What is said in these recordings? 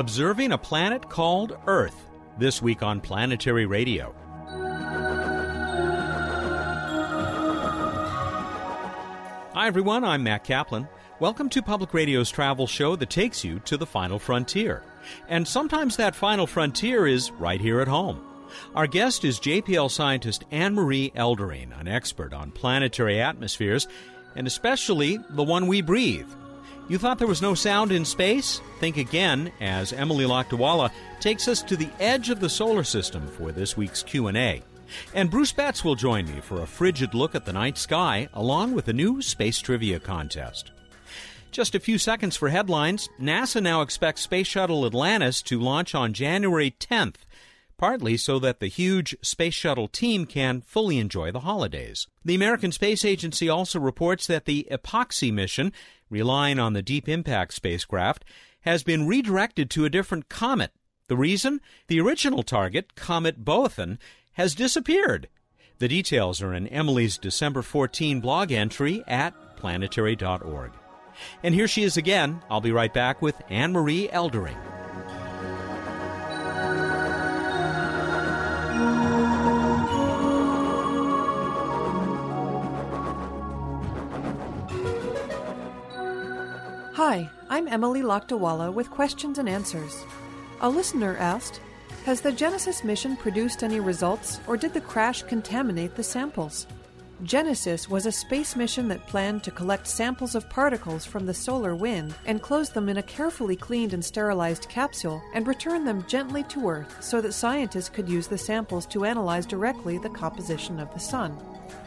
observing a planet called Earth, this week on Planetary Radio. Hi, everyone. I'm Matt Kaplan. Welcome to Public Radio's travel show that takes you to the final frontier. And sometimes that final frontier is right here at home. Our guest is JPL scientist Anne Marie Eldering, an expert on planetary atmospheres, and especially the one we breathe. You thought there was no sound in space? Think again as Emily Lakdawalla takes us to the edge of the solar system for this week's Q&A. And Bruce Betts will join me for a frigid look at the night sky along with a new space trivia contest. Just a few seconds for headlines. NASA now expects Space Shuttle Atlantis to launch on January 10th partly so that the huge Space Shuttle team can fully enjoy the holidays. The American Space Agency also reports that the EPOXI mission, relying on the Deep Impact spacecraft, has been redirected to a different comet. The reason? The original target, Comet Boethin, has disappeared. The details are in Emily's December 14 blog entry at planetary.org. And here she is again. I'll be right back with Anne Marie Eldering. Hi, I'm Emily Lakdawalla with questions and answers. A listener asked, Has the Genesis mission produced any results, or did the crash contaminate the samples? Genesis was a space mission that planned to collect samples of particles from the solar wind and close them in a carefully cleaned and sterilized capsule and return them gently to Earth so that scientists could use the samples to analyze directly the composition of the Sun.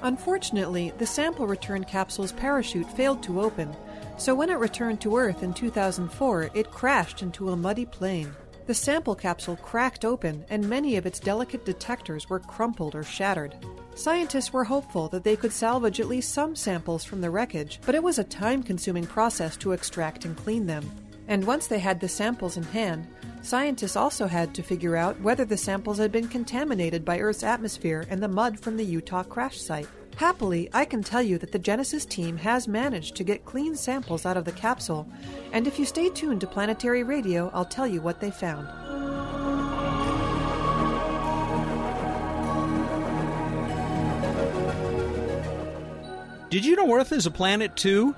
Unfortunately, the sample return capsule's parachute failed to open, so when it returned to Earth in 2004, it crashed into a muddy plain. The sample capsule cracked open, and many of its delicate detectors were crumpled or shattered. Scientists were hopeful that they could salvage at least some samples from the wreckage, but it was a time consuming process to extract and clean them. And once they had the samples in hand, scientists also had to figure out whether the samples had been contaminated by Earth's atmosphere and the mud from the Utah crash site. Happily, I can tell you that the Genesis team has managed to get clean samples out of the capsule, and if you stay tuned to Planetary Radio, I'll tell you what they found. Did you know Earth is a planet too?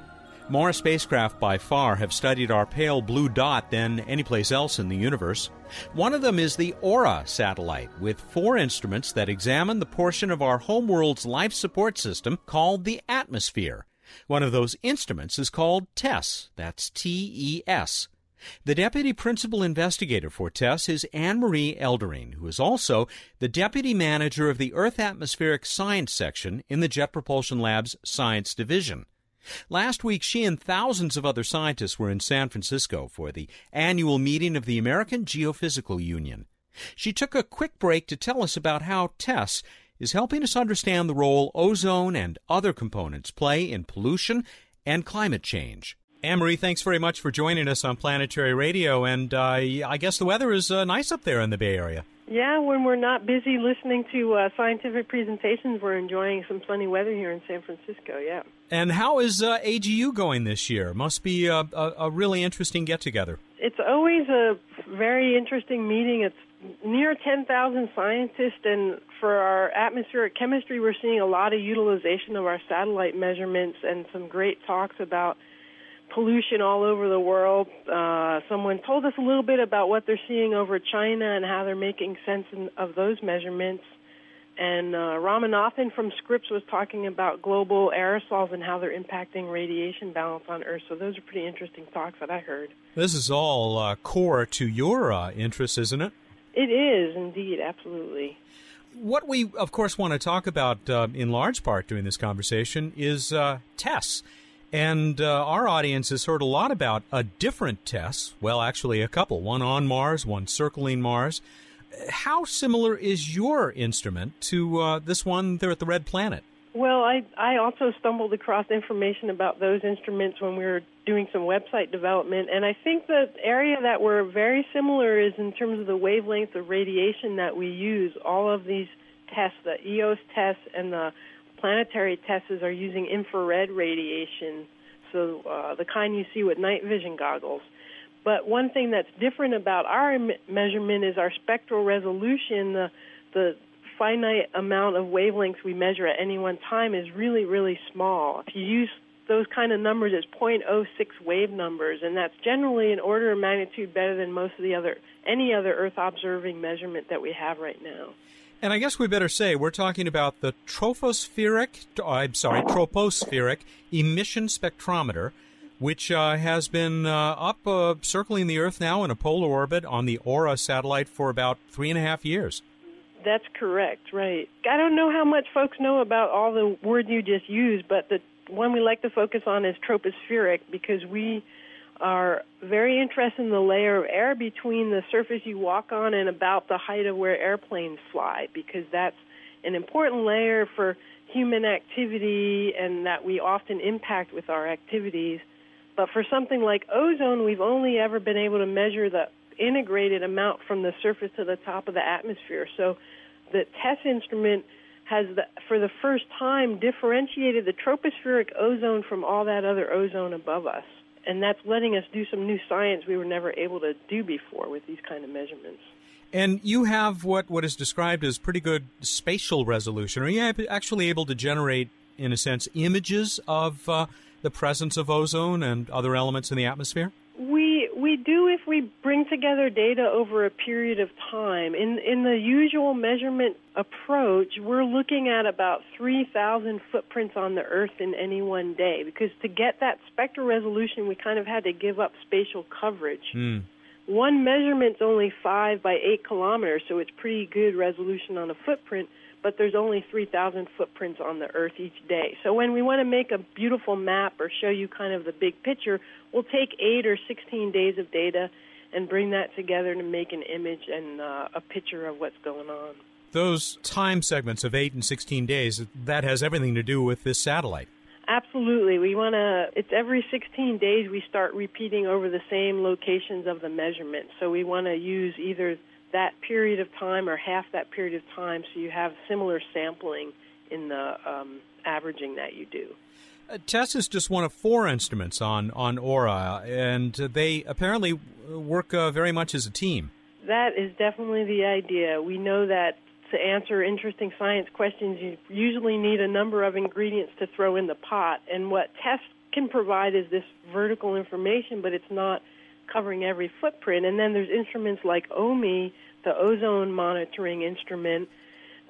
More spacecraft by far have studied our pale blue dot than anyplace else in the universe. One of them is the Aura satellite, with four instruments that examine the portion of our homeworld's life support system called the atmosphere. One of those instruments is called TES. That's T E S. The deputy principal investigator for TES is Anne Marie Eldering, who is also the deputy manager of the Earth Atmospheric Science section in the Jet Propulsion Lab's Science Division. Last week, she and thousands of other scientists were in San Francisco for the annual meeting of the American Geophysical Union. She took a quick break to tell us about how TES is helping us understand the role ozone and other components play in pollution and climate change. Anne-Marie, thanks very much for joining us on Planetary Radio, and uh, I guess the weather is uh, nice up there in the Bay Area. Yeah, when we're not busy listening to uh, scientific presentations, we're enjoying some sunny weather here in San Francisco. Yeah. And how is uh, AGU going this year? Must be a, a, a really interesting get together. It's always a very interesting meeting. It's near 10,000 scientists, and for our atmospheric chemistry, we're seeing a lot of utilization of our satellite measurements and some great talks about pollution all over the world. Uh, someone told us a little bit about what they're seeing over China and how they're making sense in, of those measurements. And uh, Ramanathan from Scripps was talking about global aerosols and how they're impacting radiation balance on Earth. So those are pretty interesting talks that I heard. This is all uh, core to your uh, interests, isn't it? It is indeed, absolutely. What we, of course, want to talk about uh, in large part during this conversation is uh, TES and uh, our audience has heard a lot about a different TES. Well, actually, a couple one on Mars, one circling Mars. How similar is your instrument to uh, this one there at the Red Planet? Well, I I also stumbled across information about those instruments when we were doing some website development, and I think the area that we're very similar is in terms of the wavelength of radiation that we use. All of these tests, the EOS tests and the planetary TESSes are using infrared radiation, so uh, the kind you see with night vision goggles. But one thing that's different about our measurement is our spectral resolution. The the finite amount of wavelengths we measure at any one time is really really small. If you use those kind of numbers as 0.06 wave numbers, and that's generally an order of magnitude better than most of the other any other Earth observing measurement that we have right now. And I guess we better say we're talking about the tropospheric, I'm sorry, tropospheric emission spectrometer, which uh, has been uh, up uh, circling the Earth now in a polar orbit on the Aura satellite for about three and a half years. That's correct, right. I don't know how much folks know about all the words you just used, but the one we like to focus on is tropospheric because we are very interested in the layer of air between the surface you walk on and about the height of where airplanes fly because that's an important layer for human activity and that we often impact with our activities. But for something like ozone, we've only ever been able to measure the integrated amount from the surface to the top of the atmosphere. So the TES instrument has, the, for the first time, differentiated the tropospheric ozone from all that other ozone above us. And that's letting us do some new science we were never able to do before with these kind of measurements. And you have what, what is described as pretty good spatial resolution. Are you actually able to generate, in a sense, images of uh, the presence of ozone and other elements in the atmosphere? We we do if we bring together data over a period of time. In in the usual measurement approach, we're looking at about 3,000 footprints on the Earth in any one day because to get that spectral resolution, we kind of had to give up spatial coverage. Mm. One measurement's only five by eight kilometers, so it's pretty good resolution on a footprint but there's only 3,000 footprints on the Earth each day. So when we want to make a beautiful map or show you kind of the big picture, we'll take 8 or 16 days of data and bring that together to make an image and uh, a picture of what's going on. Those time segments of 8 and 16 days, that has everything to do with this satellite. Absolutely. We want to, it's every 16 days we start repeating over the same locations of the measurement. So we want to use either that period of time or half that period of time so you have similar sampling in the um, averaging that you do. Uh, TES is just one of four instruments on, on Aura, and they apparently work uh, very much as a team. That is definitely the idea. We know that to answer interesting science questions, you usually need a number of ingredients to throw in the pot, and what TES can provide is this vertical information, but it's not covering every footprint. And then there's instruments like OMI the ozone monitoring instrument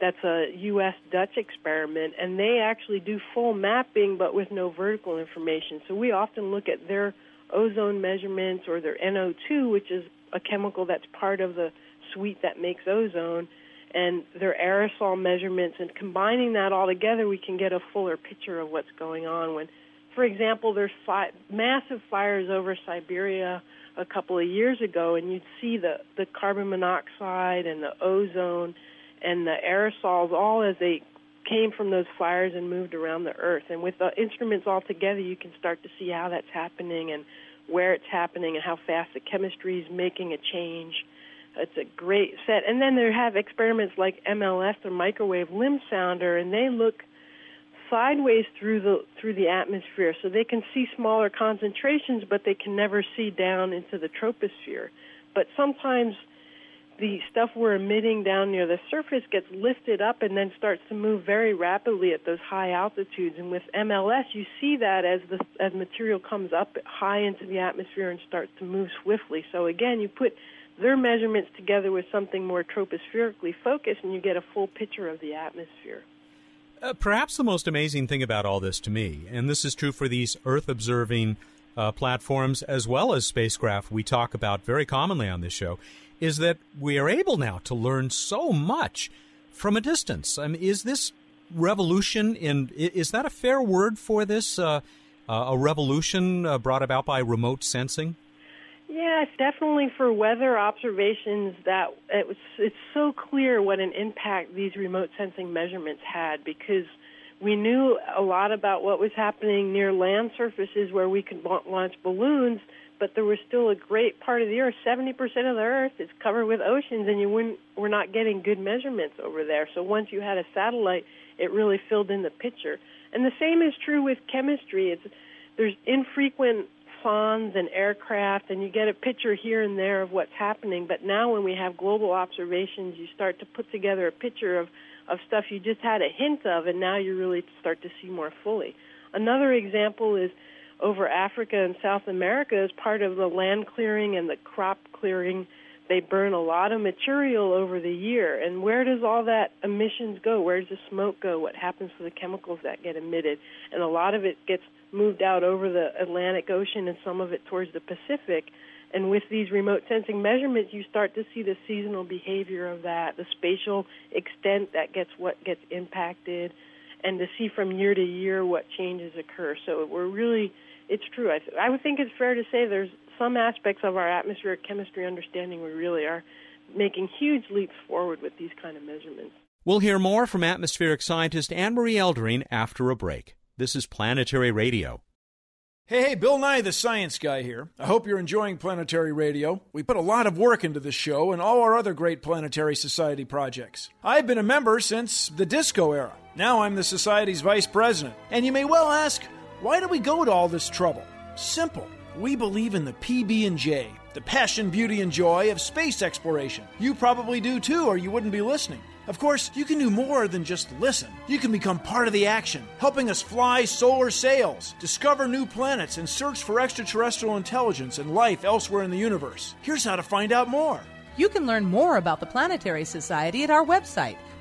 that's a U.S. Dutch experiment, and they actually do full mapping but with no vertical information. So we often look at their ozone measurements or their NO2, which is a chemical that's part of the suite that makes ozone, and their aerosol measurements, and combining that all together, we can get a fuller picture of what's going on. When, for example, there's fi- massive fires over Siberia a couple of years ago, and you'd see the the carbon monoxide and the ozone and the aerosols all as they came from those fires and moved around the earth. And with the instruments all together, you can start to see how that's happening and where it's happening and how fast the chemistry is making a change. It's a great set. And then they have experiments like MLS, the microwave limb sounder, and they look sideways through the through the atmosphere, so they can see smaller concentrations, but they can never see down into the troposphere. But sometimes the stuff we're emitting down near the surface gets lifted up and then starts to move very rapidly at those high altitudes. And with MLS, you see that as the as material comes up high into the atmosphere and starts to move swiftly. So again, you put their measurements together with something more tropospherically focused, and you get a full picture of the atmosphere. Uh, perhaps the most amazing thing about all this to me, and this is true for these Earth observing uh, platforms as well as spacecraft we talk about very commonly on this show, is that we are able now to learn so much from a distance. I mean, is this revolution in is that a fair word for this? Uh, uh a revolution uh, brought about by remote sensing? Yes, definitely for weather observations that it was it's so clear what an impact these remote sensing measurements had because we knew a lot about what was happening near land surfaces where we could launch balloons, but there was still a great part of the earth, 70% of the earth is covered with oceans and you wouldn't we're not getting good measurements over there. So once you had a satellite, it really filled in the picture. And the same is true with chemistry. It's there's infrequent sondes and aircraft, and you get a picture here and there of what's happening. But now, when we have global observations, you start to put together a picture of of stuff you just had a hint of, and now you really start to see more fully. Another example is over Africa and South America as part of the land clearing and the crop clearing they burn a lot of material over the year. And where does all that emissions go? Where does the smoke go? What happens to the chemicals that get emitted? And a lot of it gets moved out over the Atlantic Ocean and some of it towards the Pacific. And with these remote sensing measurements, you start to see the seasonal behavior of that, the spatial extent that gets what gets impacted, and to see from year to year what changes occur. So we're really, it's true. I, th- I would think it's fair to say there's some aspects of our atmospheric chemistry understanding we really are making huge leaps forward with these kind of measurements. We'll hear more from atmospheric scientist Anne Marie Eldering after a break. This is Planetary Radio. Hey, hey, Bill Nye, the science guy here. I hope you're enjoying Planetary Radio. We put a lot of work into this show and all our other great Planetary Society projects. I've been a member since the disco era. Now I'm the Society's vice president. And you may well ask, why do we go to all this trouble? Simple. We believe in the PB&J, the passion, beauty, and joy of space exploration. You probably do too, or you wouldn't be listening. Of course, you can do more than just listen. You can become part of the action, helping us fly solar sails, discover new planets, and search for extraterrestrial intelligence and life elsewhere in the universe. Here's how to find out more. You can learn more about the Planetary Society at our website,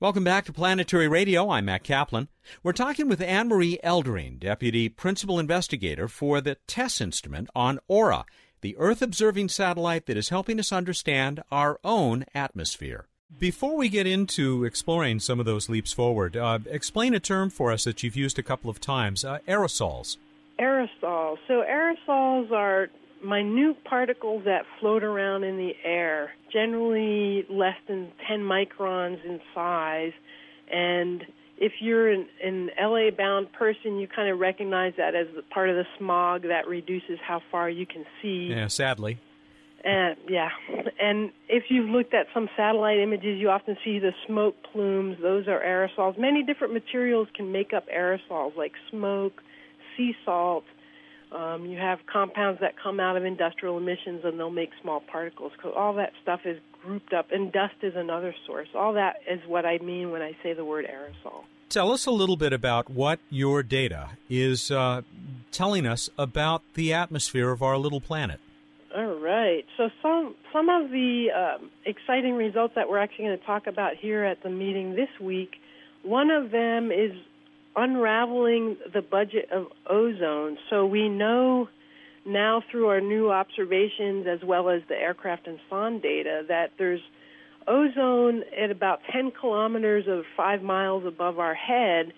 Welcome back to Planetary Radio. I'm Matt Kaplan. We're talking with Anne Marie Eldering, Deputy Principal Investigator for the TES instrument on Aura, the Earth observing satellite that is helping us understand our own atmosphere. Before we get into exploring some of those leaps forward, uh, explain a term for us that you've used a couple of times uh, aerosols. Aerosols. So, aerosols are minute particles that float around in the air, generally less than 10 microns in size. And if you're an, an LA bound person, you kind of recognize that as part of the smog that reduces how far you can see. Yeah, sadly. And yeah, and if you've looked at some satellite images, you often see the smoke plumes. Those are aerosols. Many different materials can make up aerosols, like smoke, sea salt, um, you have compounds that come out of industrial emissions and they'll make small particles. Cause all that stuff is grouped up, and dust is another source. All that is what I mean when I say the word aerosol. Tell us a little bit about what your data is uh, telling us about the atmosphere of our little planet. All right. So some some of the um, exciting results that we're actually going to talk about here at the meeting this week. One of them is unraveling the budget of ozone. So we know now through our new observations as well as the aircraft and sonde data that there's ozone at about 10 kilometers of five miles above our head.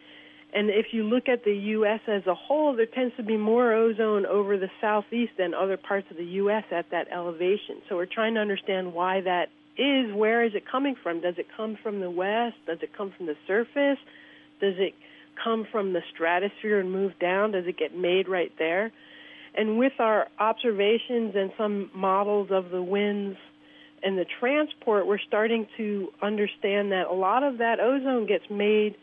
And if you look at the U.S. as a whole, there tends to be more ozone over the southeast than other parts of the U.S. at that elevation. So we're trying to understand why that is. Where is it coming from? Does it come from the west? Does it come from the surface? Does it come from the stratosphere and move down? Does it get made right there? And with our observations and some models of the winds and the transport, we're starting to understand that a lot of that ozone gets made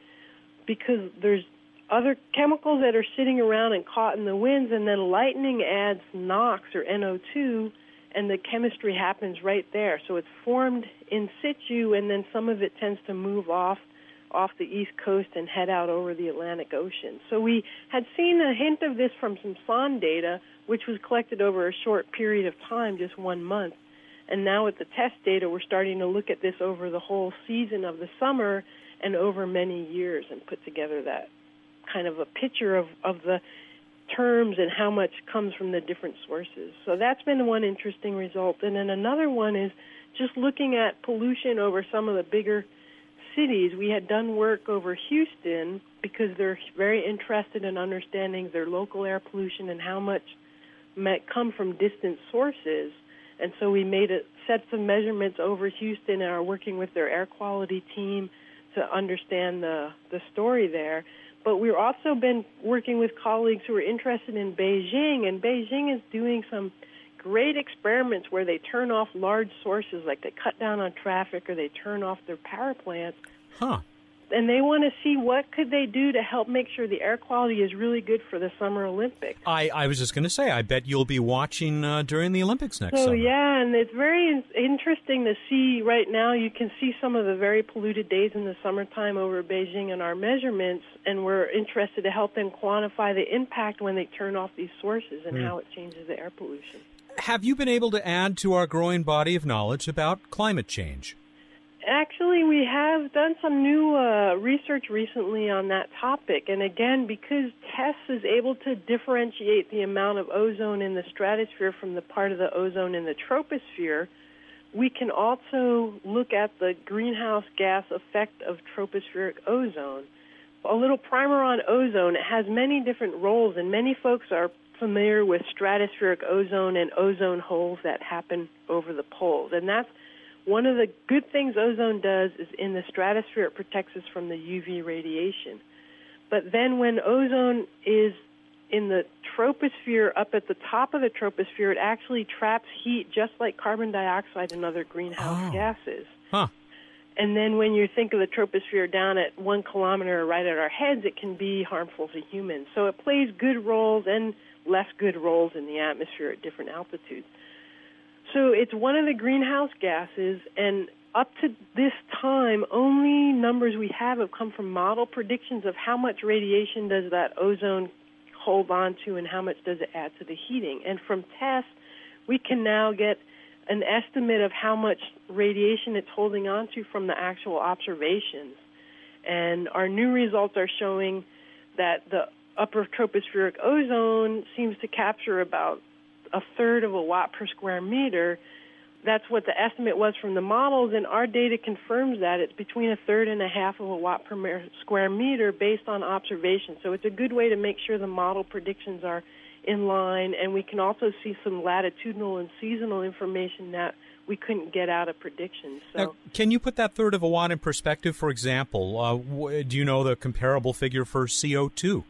because there's other chemicals that are sitting around and caught in the winds, and then lightning adds NOx or NO2, and the chemistry happens right there. So it's formed in situ, and then some of it tends to move off off the east coast and head out over the Atlantic Ocean. So we had seen a hint of this from some sonde data, which was collected over a short period of time, just one month. And now with the test data, we're starting to look at this over the whole season of the summer and over many years and put together that kind of a picture of, of the terms and how much comes from the different sources. So that's been one interesting result. And then another one is just looking at pollution over some of the bigger cities, we had done work over Houston because they're very interested in understanding their local air pollution and how much might come from distant sources. And so we made a, sets of measurements over Houston and are working with their air quality team to understand the the story there. But we've also been working with colleagues who are interested in Beijing, and Beijing is doing some great experiments where they turn off large sources, like they cut down on traffic or they turn off their power plants. Huh. And they want to see what could they do to help make sure the air quality is really good for the Summer Olympics. I, I was just going to say, I bet you'll be watching uh, during the Olympics next so, summer. yeah, and it's very in- interesting to see right now. You can see some of the very polluted days in the summertime over Beijing in our measurements, and we're interested to help them quantify the impact when they turn off these sources and how it changes the air pollution. Have you been able to add to our growing body of knowledge about climate change? Actually, we have done some new uh, research recently on that topic. And again, because TES is able to differentiate the amount of ozone in the stratosphere from the part of the ozone in the troposphere, we can also look at the greenhouse gas effect of tropospheric ozone. A little primer on ozone. It has many different roles, and many folks are familiar with stratospheric ozone and ozone holes that happen over the poles. And that's one of the good things ozone does is in the stratosphere it protects us from the UV radiation. But then when ozone is in the troposphere up at the top of the troposphere, it actually traps heat just like carbon dioxide and other greenhouse Oh. gases. Huh. And then when you think of the troposphere down at one kilometer right at our heads, it can be harmful to humans. So it plays good roles and less good roles in the atmosphere at different altitudes. So it's one of the greenhouse gases, and up to this time, only numbers we have have come from model predictions of how much radiation does that ozone hold on to and how much does it add to the heating. And from tests, we can now get an estimate of how much radiation it's holding on to from the actual observations. And our new results are showing that the upper tropospheric ozone seems to capture about a third of a watt per square meter. That's what the estimate was from the models, and our data confirms that it's between a third and a half of a watt per square meter based on observation. So it's a good way to make sure the model predictions are in line, and we can also see some latitudinal and seasonal information that we couldn't get out of predictions. So. Now, can you put that third of a watt in perspective? For example, uh, w- do you know the comparable figure for CO2?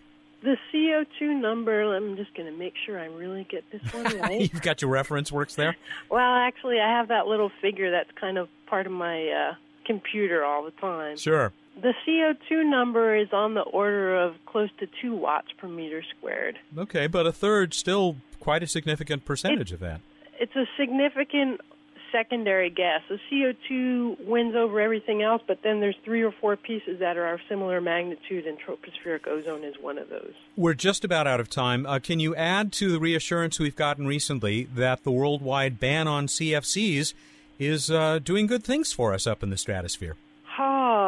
The CO2 number, I'm just going to make sure I really get this one right. You've got your reference works there? well, actually, I have that little figure that's kind of part of my uh, computer all the time. Sure. The CO2 number is on the order of close to 2 watts per meter squared. Okay, but a third still quite a significant percentage of that. It's a significant secondary gas. The CO2 wins over everything else, but then there's three or four pieces that are of similar magnitude, and tropospheric ozone is one of those. We're just about out of time. Uh, can you add to the reassurance we've gotten recently that the worldwide ban on CFCs is uh, doing good things for us up in the stratosphere?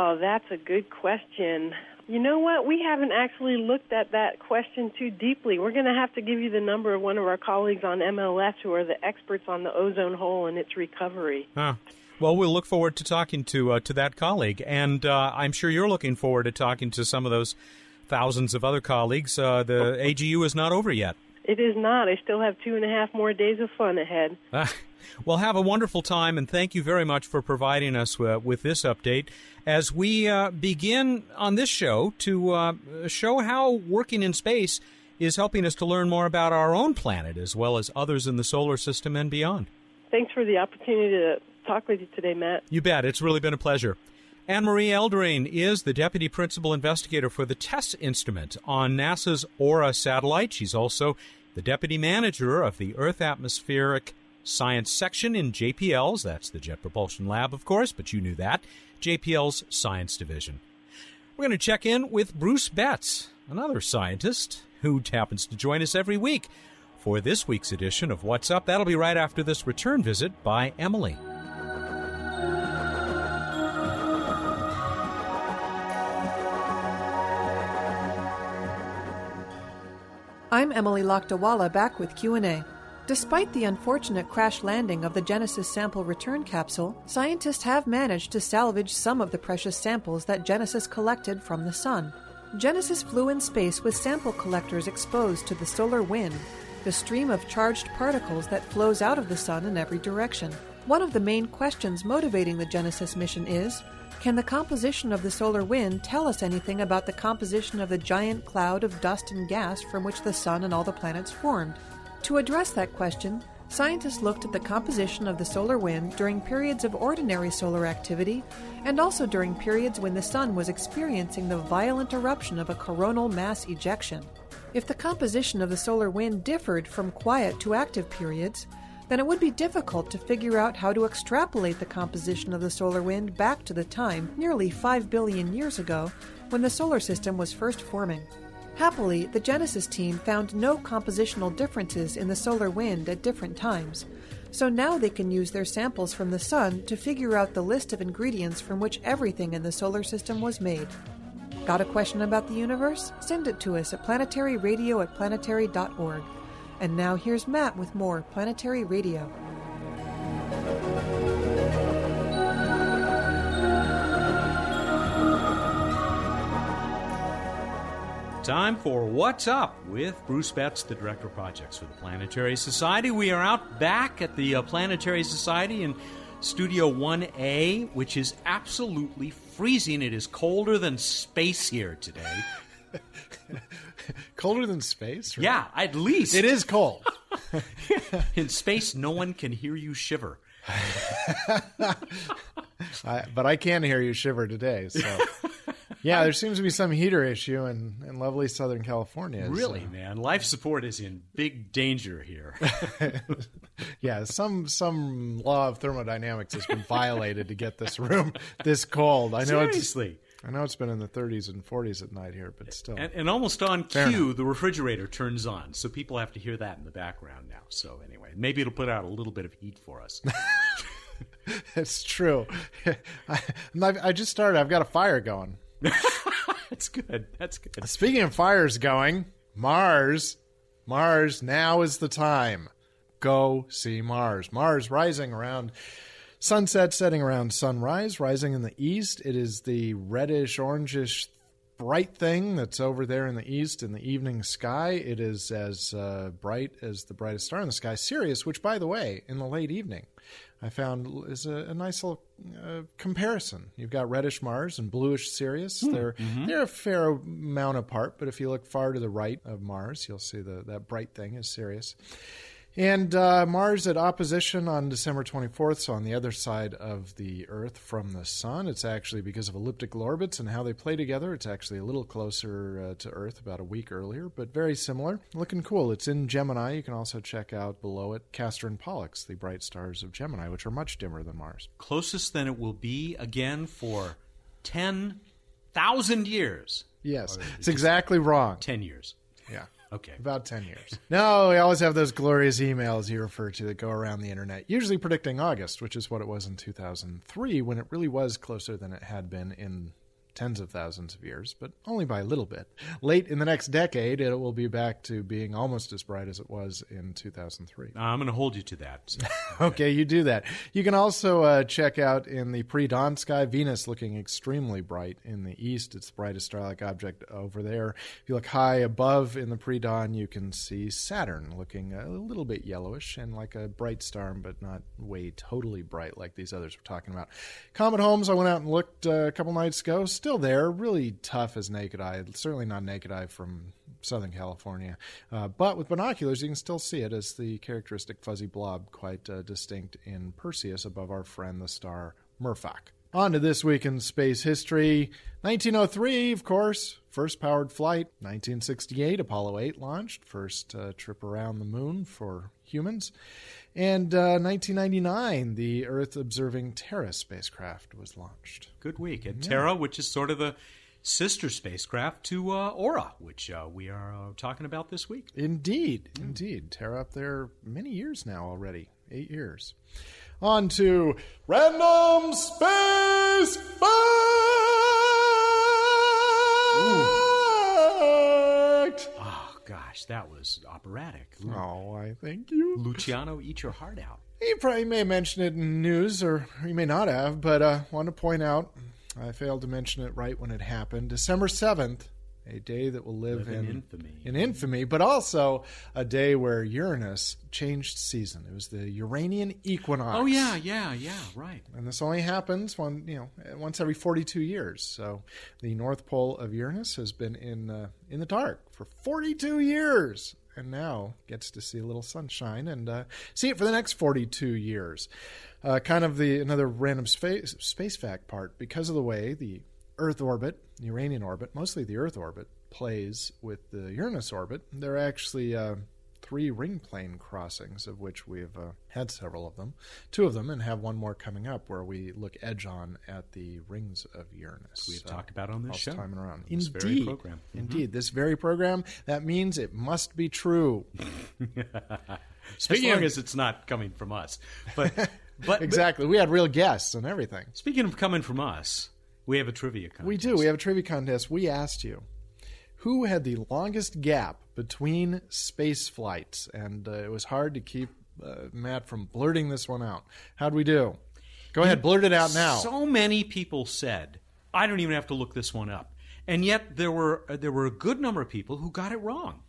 Oh, that's a good question. You know what? We haven't actually looked at that question too deeply. We're going to have to give you the number of one of our colleagues on MLS who are the experts on the ozone hole and its recovery. Huh. Well, we'll look forward to talking to uh, to that colleague, and uh, I'm sure you're looking forward to talking to some of those thousands of other colleagues. Uh, the AGU is not over yet. It is not. I still have two and a half more days of fun ahead. Well, have a wonderful time, and thank you very much for providing us uh, with this update as we uh, begin on this show to uh, show how working in space is helping us to learn more about our own planet as well as others in the solar system and beyond. Thanks for the opportunity to talk with you today, Matt. You bet. It's really been a pleasure. Anne Marie Eldering is the Deputy Principal Investigator for the TES instrument on NASA's Aura satellite. She's also the Deputy Manager of the Earth Atmospheric Science Section in JPL's, that's the Jet Propulsion Lab, of course, but you knew that, JPL's Science Division. We're going to check in with Bruce Betts, another scientist who happens to join us every week for this week's edition of What's Up. That'll be right after this return visit by Emily. I'm Emily Lakdawalla back with Q&A. Despite the unfortunate crash landing of the Genesis sample return capsule, scientists have managed to salvage some of the precious samples that Genesis collected from the sun. Genesis flew in space with sample collectors exposed to the solar wind, the stream of charged particles that flows out of the sun in every direction. One of the main questions motivating the Genesis mission is can the composition of the solar wind tell us anything about the composition of the giant cloud of dust and gas from which the Sun and all the planets formed? To address that question, scientists looked at the composition of the solar wind during periods of ordinary solar activity and also during periods when the Sun was experiencing the violent eruption of a coronal mass ejection. If the composition of the solar wind differed from quiet to active periods, then it would be difficult to figure out how to extrapolate the composition of the solar wind back to the time, nearly 5 billion years ago, when the solar system was first forming. Happily, the Genesis team found no compositional differences in the solar wind at different times, so now they can use their samples from the Sun to figure out the list of ingredients from which everything in the solar system was made. Got a question about the universe? Send it to us at planetaryradio at planetary.org. And now here's Matt with more Planetary Radio. Time for What's Up with Bruce Betts, the Director of Projects for the Planetary Society. We are out back at the uh, Planetary Society in Studio 1A, which is absolutely freezing. It is colder than space here today. Colder than space? Right? Yeah, at least. It is cold. In space, no one can hear you shiver. I, but I can hear you shiver today. So, yeah, there seems to be some heater issue in, in lovely Southern California. Really, so. man, life support is in big danger here. yeah, some some law of thermodynamics has been violated to get this room this cold. I know Seriously. it's I know it's been in the 30s and 40s at night here, but still. And, and almost on cue, the refrigerator turns on, so people have to hear that in the background now. So anyway, maybe it'll put out a little bit of heat for us. it's true. I, I just started. I've got a fire going. That's good. That's good. Speaking of fires going, Mars, Mars. Now is the time. Go see Mars. Mars rising around Sunset setting around sunrise, rising in the east. It is the reddish, orangish, bright thing that's over there in the east in the evening sky. It is as uh, bright as the brightest star in the sky, Sirius, which, by the way, in the late evening, I found is a, a nice little uh, comparison. You've got reddish Mars and bluish Sirius. Mm, they're mm-hmm. they're a fair amount apart, but if you look far to the right of Mars, you'll see the that bright thing is Sirius. And uh, Mars at opposition on December 24th, so on the other side of the Earth from the Sun. It's actually because of elliptical orbits and how they play together. It's actually a little closer uh, to Earth about a week earlier, but very similar. Looking cool. It's in Gemini. You can also check out below it Castor and Pollux, the bright stars of Gemini, which are much dimmer than Mars. Closest than it will be again for 10,000 years. Yes, it's exactly wrong. 10 years. Yeah. Okay. About 10 years. no, we always have those glorious emails you refer to that go around the internet, usually predicting August, which is what it was in 2003 when it really was closer than it had been in tens of thousands of years, but only by a little bit. Late in the next decade, it will be back to being almost as bright as it was in 2003. I'm going to hold you to that. So. okay, you do that. You can also uh, check out in the pre dawn sky Venus looking extremely bright in the east. It's the brightest star like object over there. If you look high above in the pre dawn, you can see Saturn looking a little bit yellowish and like a bright star, but not way totally bright like these others we're talking about. Comet Holmes, I went out and looked uh, a couple nights ago. Still still there, really tough as naked eye. Certainly not naked eye from Southern California. Uh, but with binoculars, you can still see it as the characteristic fuzzy blob, quite uh, distinct in Perseus above our friend the star Mirfak. On to this week in space history. 1903, of course, first powered flight. 1968, Apollo 8 launched, first uh, trip around the moon for humans. And uh, 1999, the Earth observing Terra spacecraft was launched. Good week. And yeah. Terra, which is sort of the sister spacecraft to uh, Aura, which uh, we are uh, talking about this week. Indeed, mm. indeed. Terra up there many years now already, eight years. On to Random Space gosh, that was operatic. Oh, I thank you. Luciano, eat your heart out. You probably may mention it in news, or you may not have, but I uh, want to point out I failed to mention it right when it happened. December 7th, a day that will live, Live in infamy. in infamy, but also a day where Uranus changed season. It was the Uranian equinox. Oh yeah, yeah, yeah, right. And this only happens one, you know, once every 42 years. So the North Pole of Uranus has been in uh, in the dark for 42 years, and now gets to see a little sunshine and uh, see it for the next 42 years. Uh, kind of the another random space space fact part because of the way the Earth orbit, the Uranian orbit, mostly the Earth orbit, plays with the Uranus orbit. They're actually uh, three ring plane crossings, of which we've uh, had several of them, two of them, and have one more coming up where we look edge on at the rings of Uranus. We have talked about on this all show. time and around. This Indeed, very program. Mm-hmm. indeed, this very program. That means it must be true. As long of- as it's not coming from us. But but exactly. We had real guests and everything. speaking of coming from us, we have a trivia contest. We do. We have a trivia contest. We asked you who had the longest gap between space flights, and uh, it was hard to keep uh, Matt from blurting this one out. How'd we do? Go ahead, blurt it out now. So many people said, I don't even have to look this one up. And yet there were uh, there were a good number of people who got it wrong.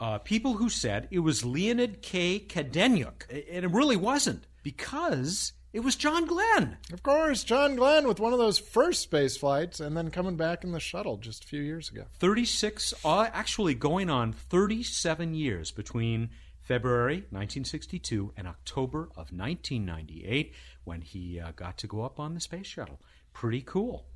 Uh, people who said it was Leonid K. Kadenyuk, and it really wasn't because it was John Glenn. of course, John Glenn with one of those first space flights, and then coming back in the shuttle just a few years ago. 36, uh, actually going on 37 years between February 1962 and October of 1998 when he uh, got to go up on the space shuttle. Pretty cool.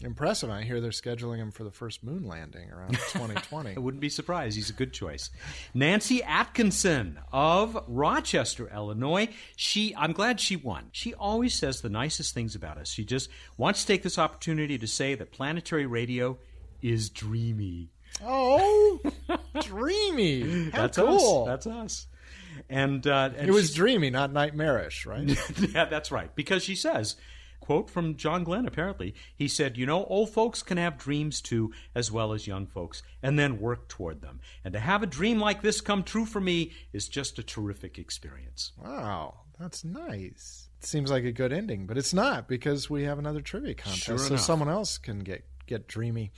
Impressive. I hear they're scheduling him for the first moon landing around 2020. I wouldn't be surprised. He's a good choice. Nancy Atkinson of Rochester, Illinois. She, I'm glad she won. She always says the nicest things about us. She just wants to take this opportunity to say that planetary radio is dreamy. oh, dreamy. How That's cool. us. That's us. And, uh, and it was she- dreamy, not nightmarish, right? yeah, that's right. Because she says, quote from John Glenn, apparently, he said, You know, old folks can have dreams too, as well as young folks, and then work toward them. And to have a dream like this come true for me is just a terrific experience. Wow, that's nice. It seems like a good ending, but it's not because we have another trivia contest, Sure so someone else can get get dreamy.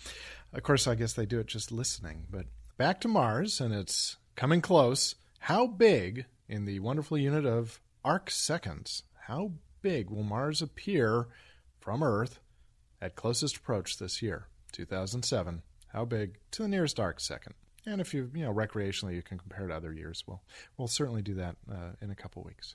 Of course, I guess they do it just listening. But back to Mars, and it's coming close. How big in the wonderful unit of arc seconds? How big will Mars appear from Earth at closest approach this year, 2007? How big to the nearest arc second? And if you, you know, recreationally, you can compare to other years. We'll, we'll certainly do that uh, in a couple weeks.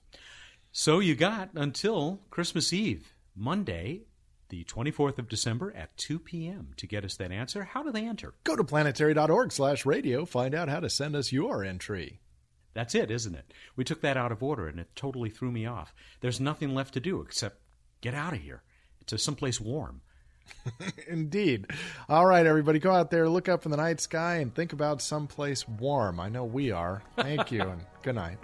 So you got until Christmas Eve, Monday, the 24th of December at 2 p.m. to get us that answer. How do they enter? Go to planetary.org slash radio. Find out how to send us your entry. That's it, isn't it? We took that out of order and it totally threw me off. There's nothing left to do except get out of here to someplace warm. Indeed. All right, everybody, go out there, look up in the night sky, and think about someplace warm. I know we are. Thank you, and good night.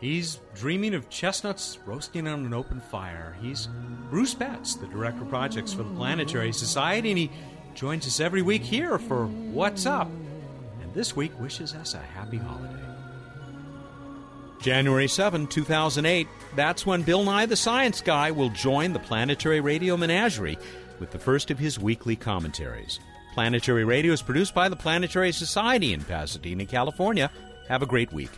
He's dreaming of chestnuts roasting on an open fire. He's Bruce Betts, the director of projects for the Planetary Society, and he joins us every week here for What's Up. And this week wishes us a happy holiday. January 7, 2008, that's when Bill Nye the Science Guy will join the Planetary Radio Menagerie with the first of his weekly commentaries. Planetary Radio is produced by the Planetary Society in Pasadena, California. Have a great week.